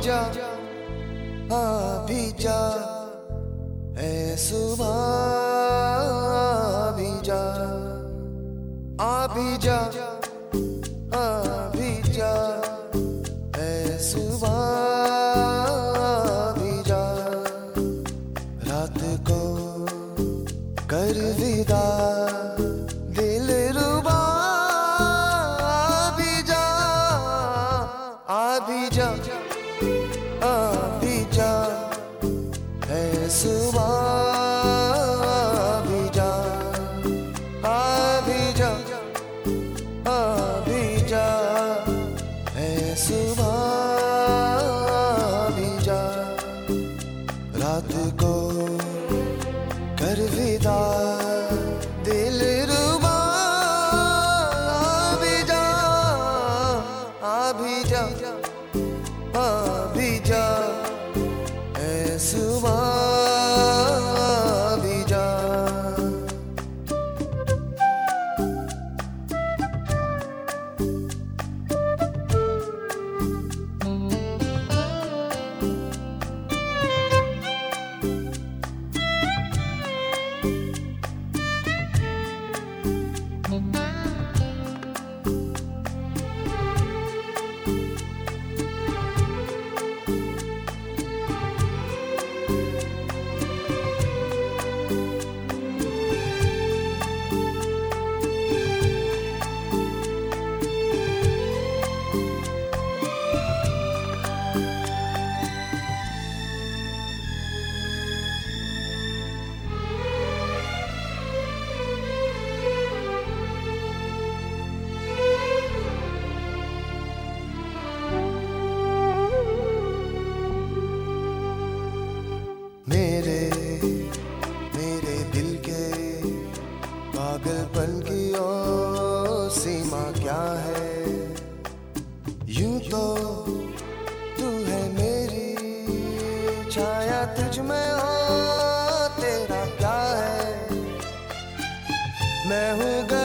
जा हाँ भी जा है सुबह भी जा आ भी जा। भी जा मैं हूँ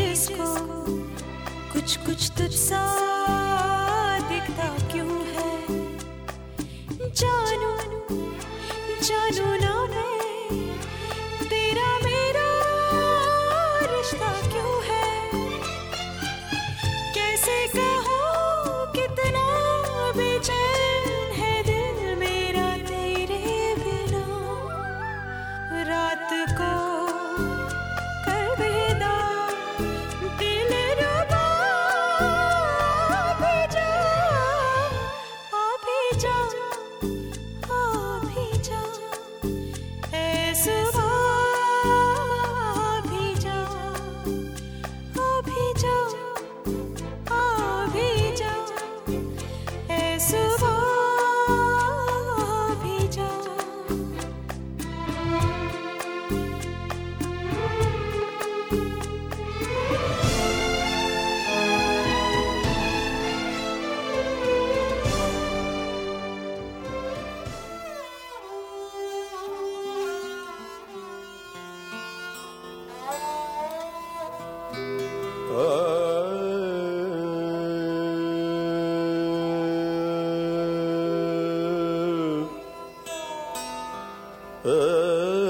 जिसको कुछ कुछ तुझसा दिखता क्यों है? जानू जानो ना 呃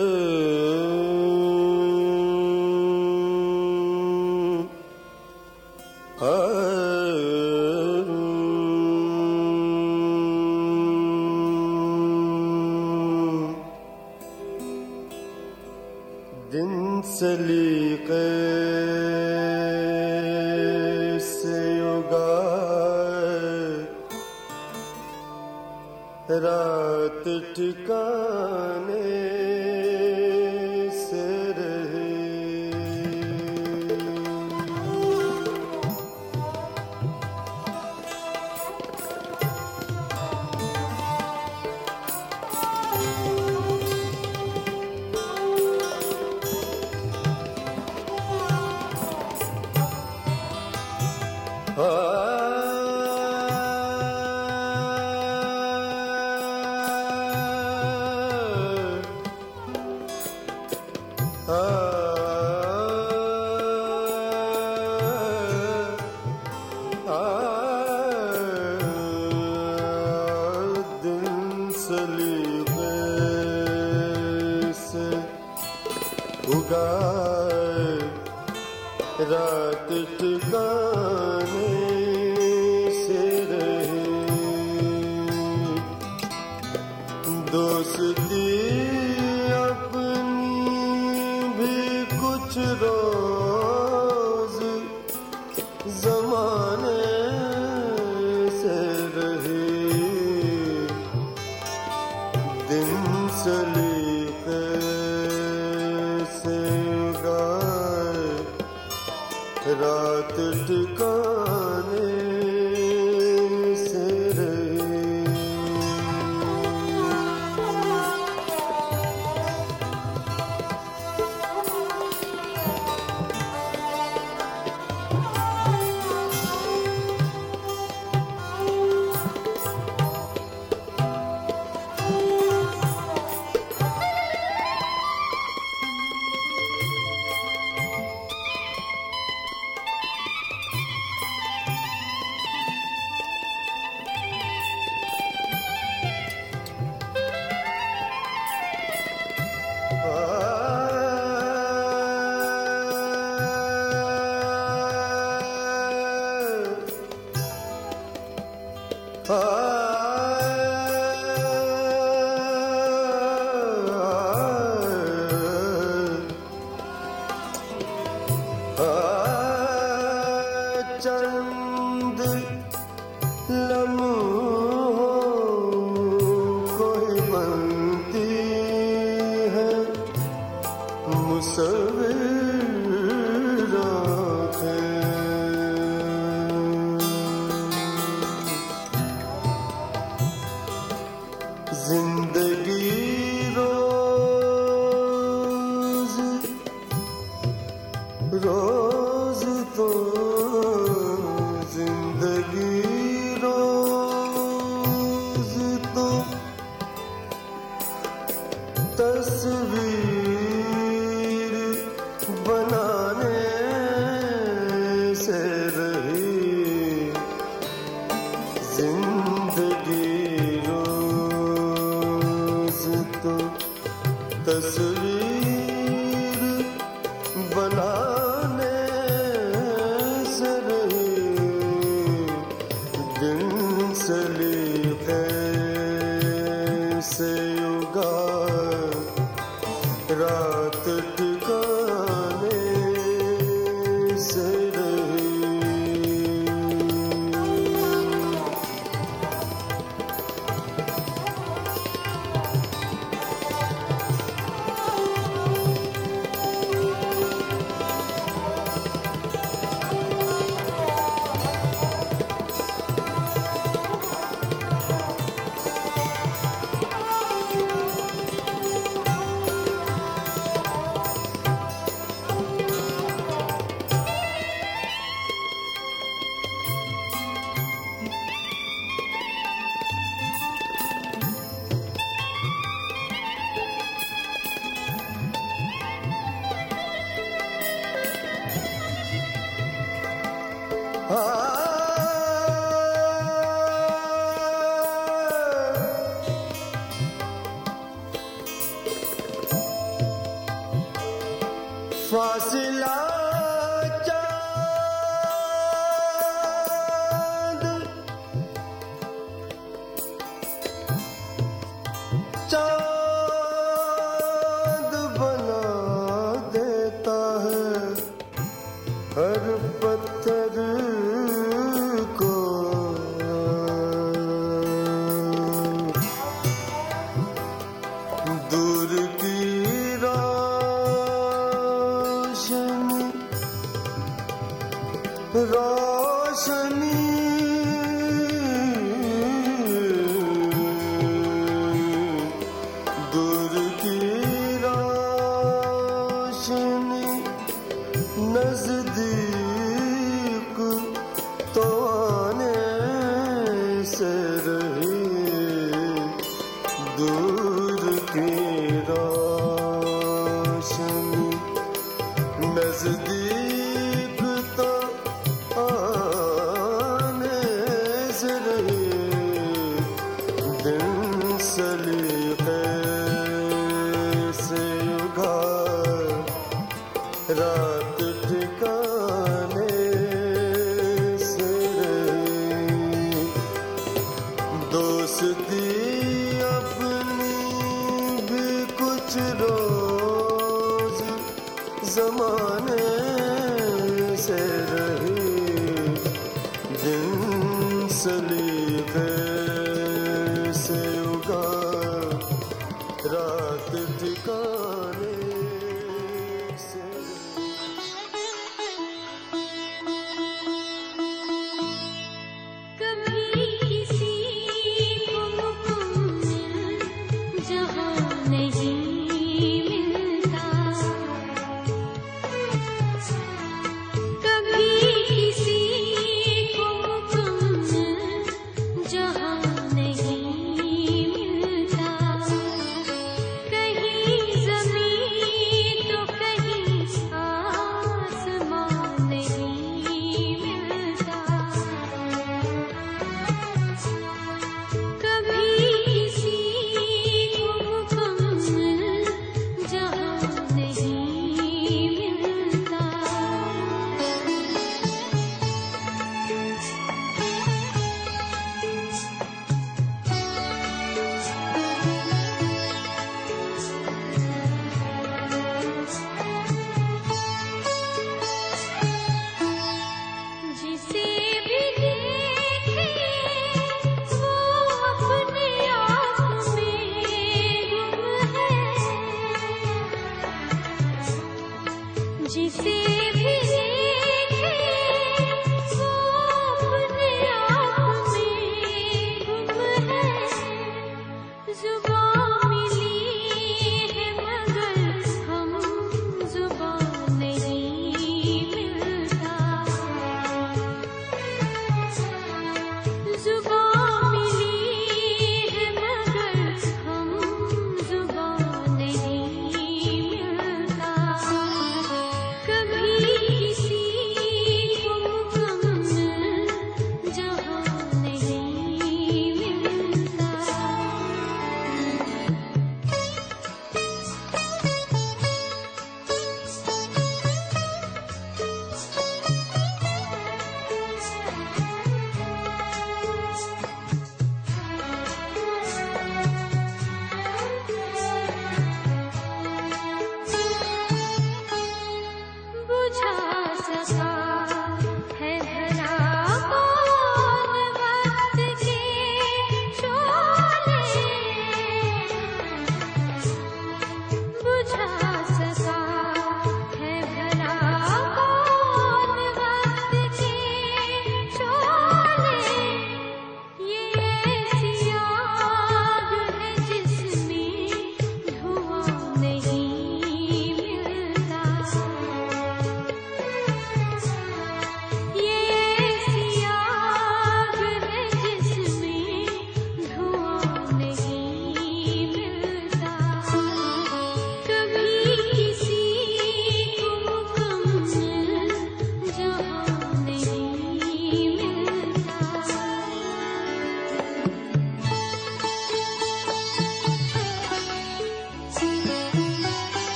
Rabbim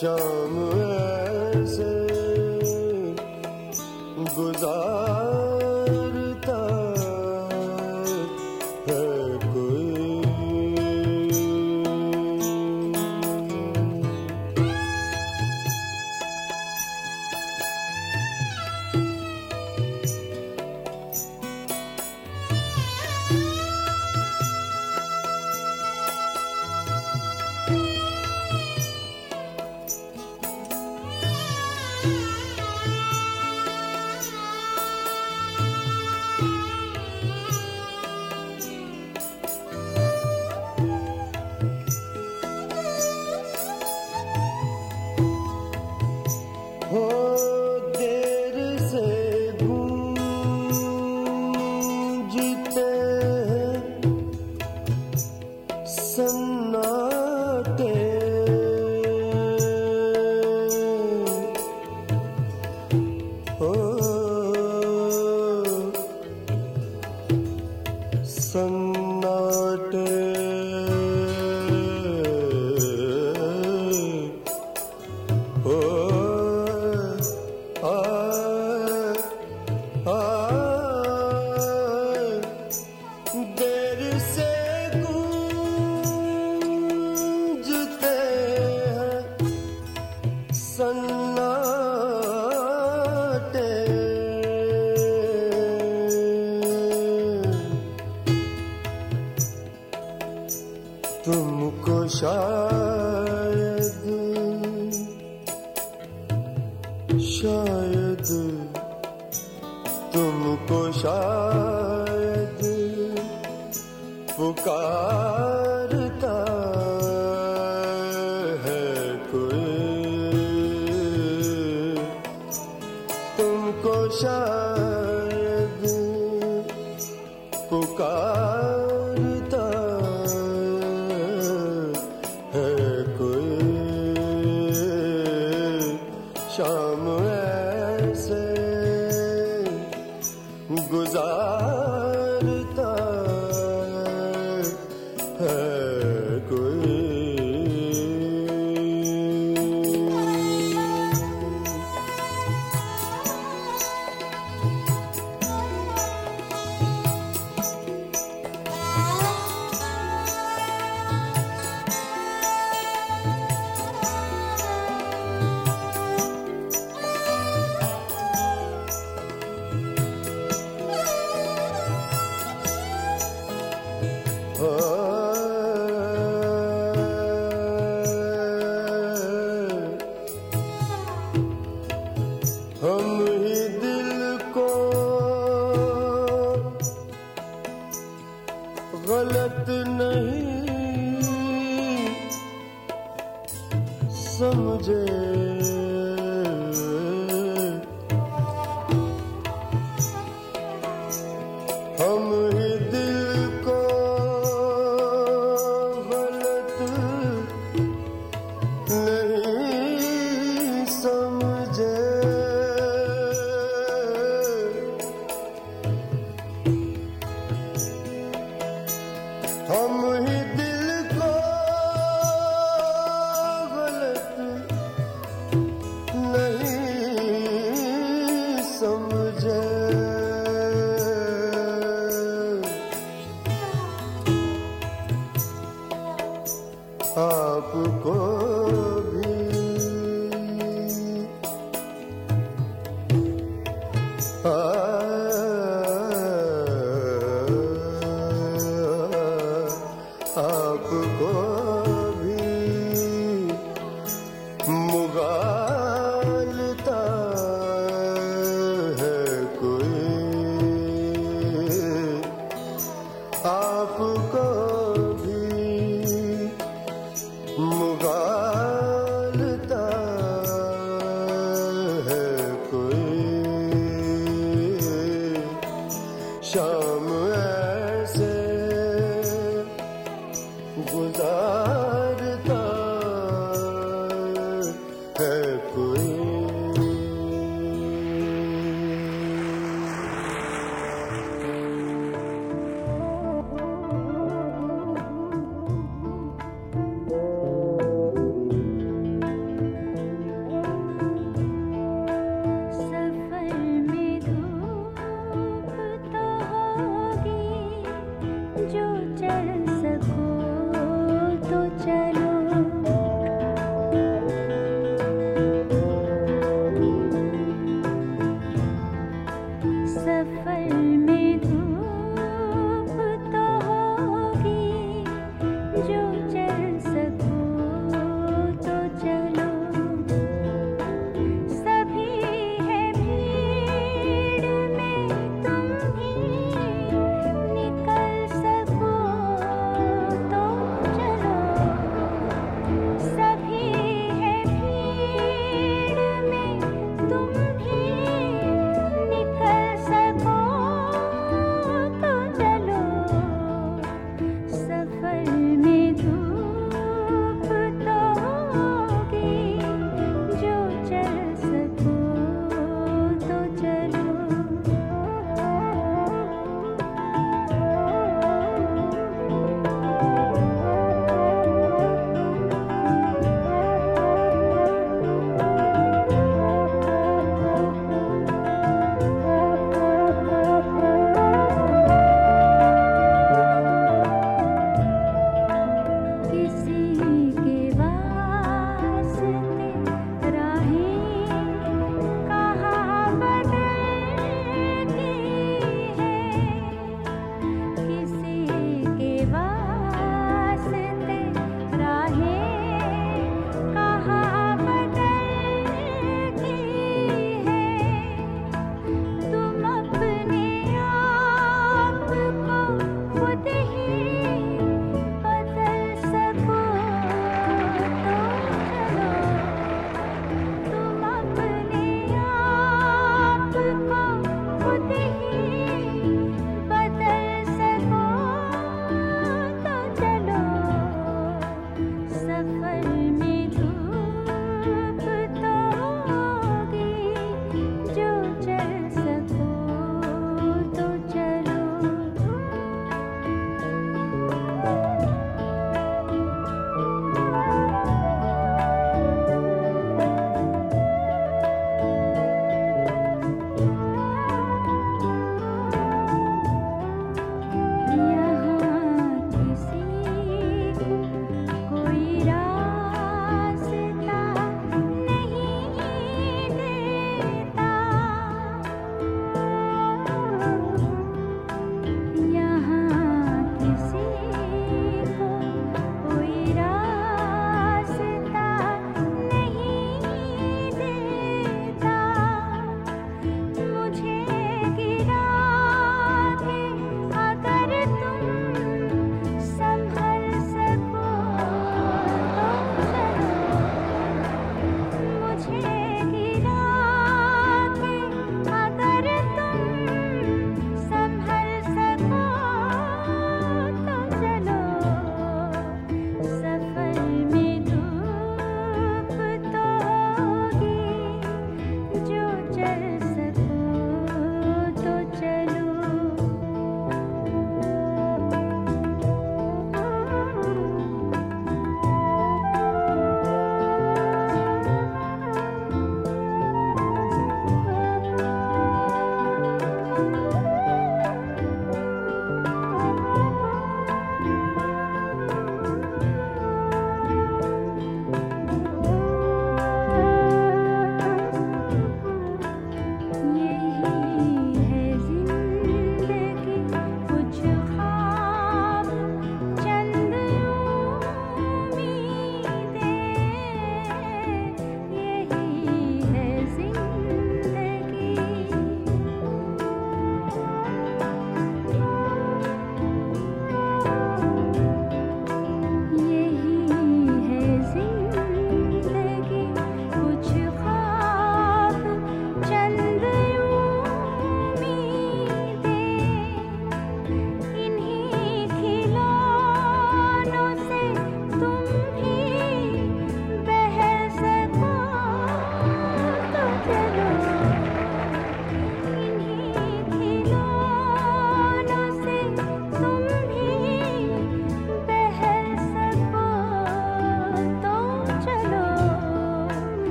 akşam verse bu better आपको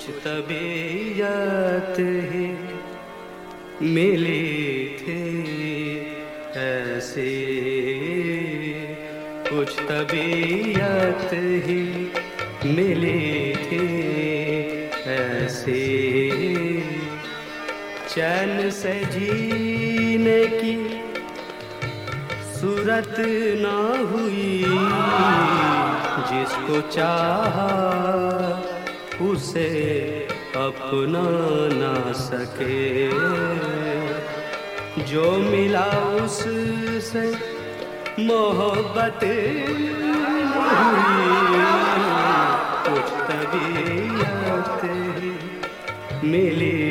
कुछ तबीयत ही मिली थी ऐसी। कुछ तबीयत ही मिली थी ऐसी। चैन से जीने की सूरत ना हुई, जिसको चाहा उसे अपना ना सके। जो मिला उससे मोहब्बत कुछ तबीयत मिली।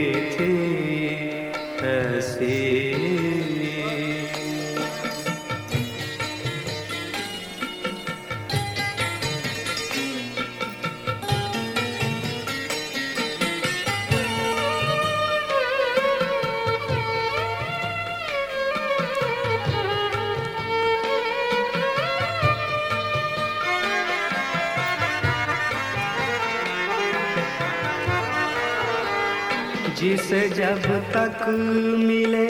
तक मिले,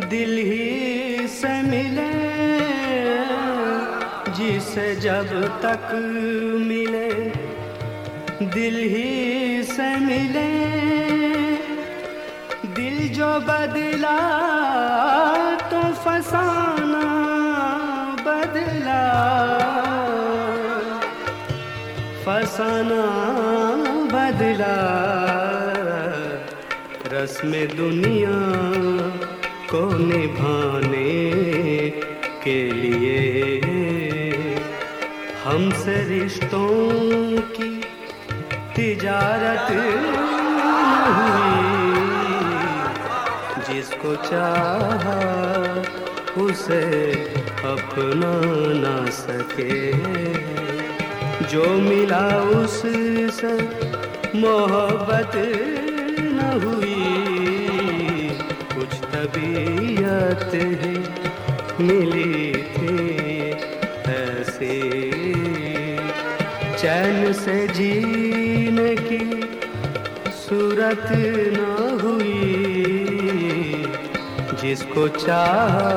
दिल ही से मिले, जिसे जब तक मिले, दिल ही से मिले। दिल जो बदला तो फसाना बदला। फसाना बदला। रस्म दुनिया को निभाने के लिए हमसे रिश्तों की तिजारत जिसको चाहा उसे अपना ना सके। जो मिला उससे मोहब्बत हुई। कुछ तबीयत ही, मिली थी ऐसे। चैन से जीने की सूरत न हुई। जिसको चाहा,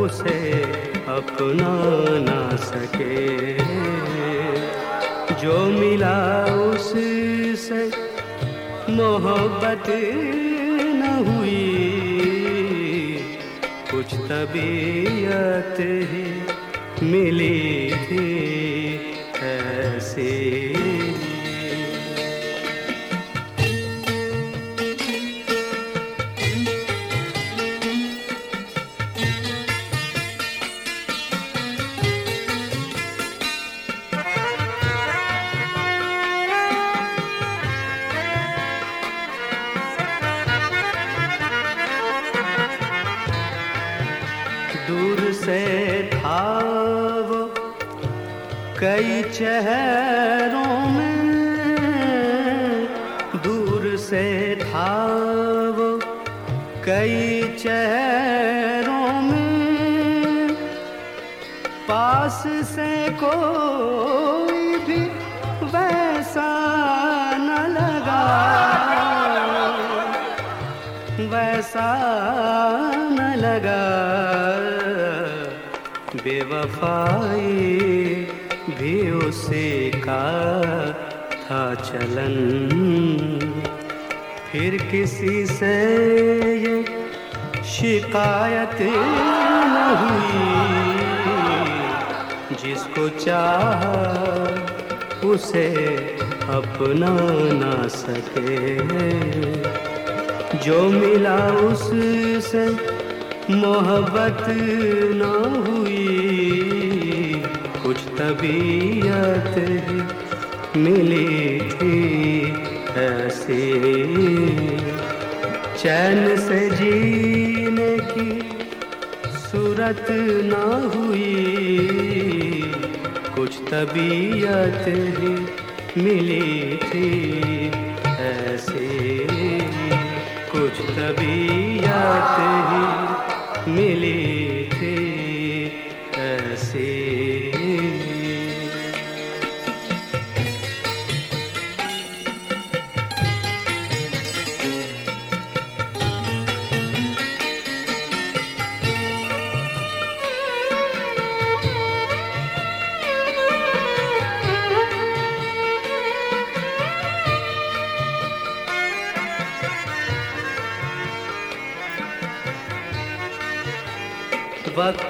उसे अपना ना सके। जो मिला उससे मोहब्बत न हुई। कुछ तबीयत ही मिली थी। कई चेहरों में। पास से कोई भी वैसा न लगा। वैसा न लगा। बेवफाई भी उसी का था चलन। फिर किसी से ये शिकायत न हुई। जिसको चाह उसे अपना ना सके। जो मिला उससे मोहब्बत न हुई। कुछ तबीयत मिली थी। ऐसी चैन से जीने की सूरत न हुई। कुछ तबीयत ही मिली थी ऐसी। कुछ तबीयत ही मिली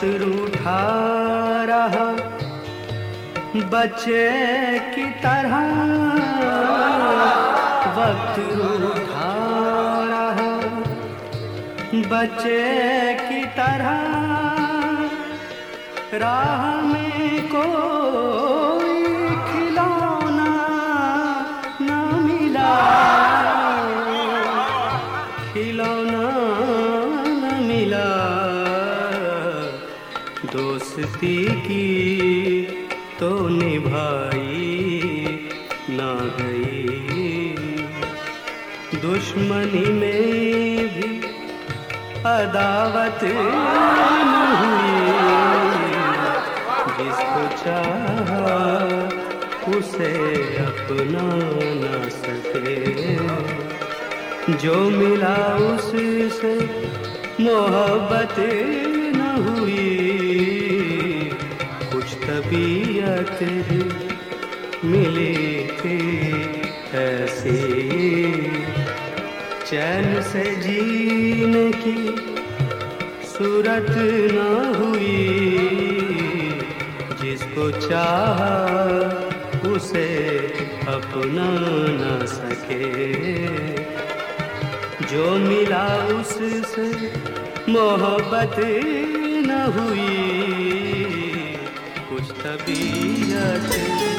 रूठा रहा बच्चे की तरह। वक्त रूठा रहा बच्चे की तरह। राह में कोई अदावत जिसको चाहा उसे अपना न सके। जो मिला उससे मोहब्बत न हुई। कुछ तबीयत मिली थी ऐसी। चैन से जीने की सूरत न हुई। जिसको चाह उसे अपना न सके। जो मिला उससे मोहब्बत न हुई। कुछ तबीयत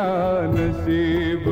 मेरा नसीब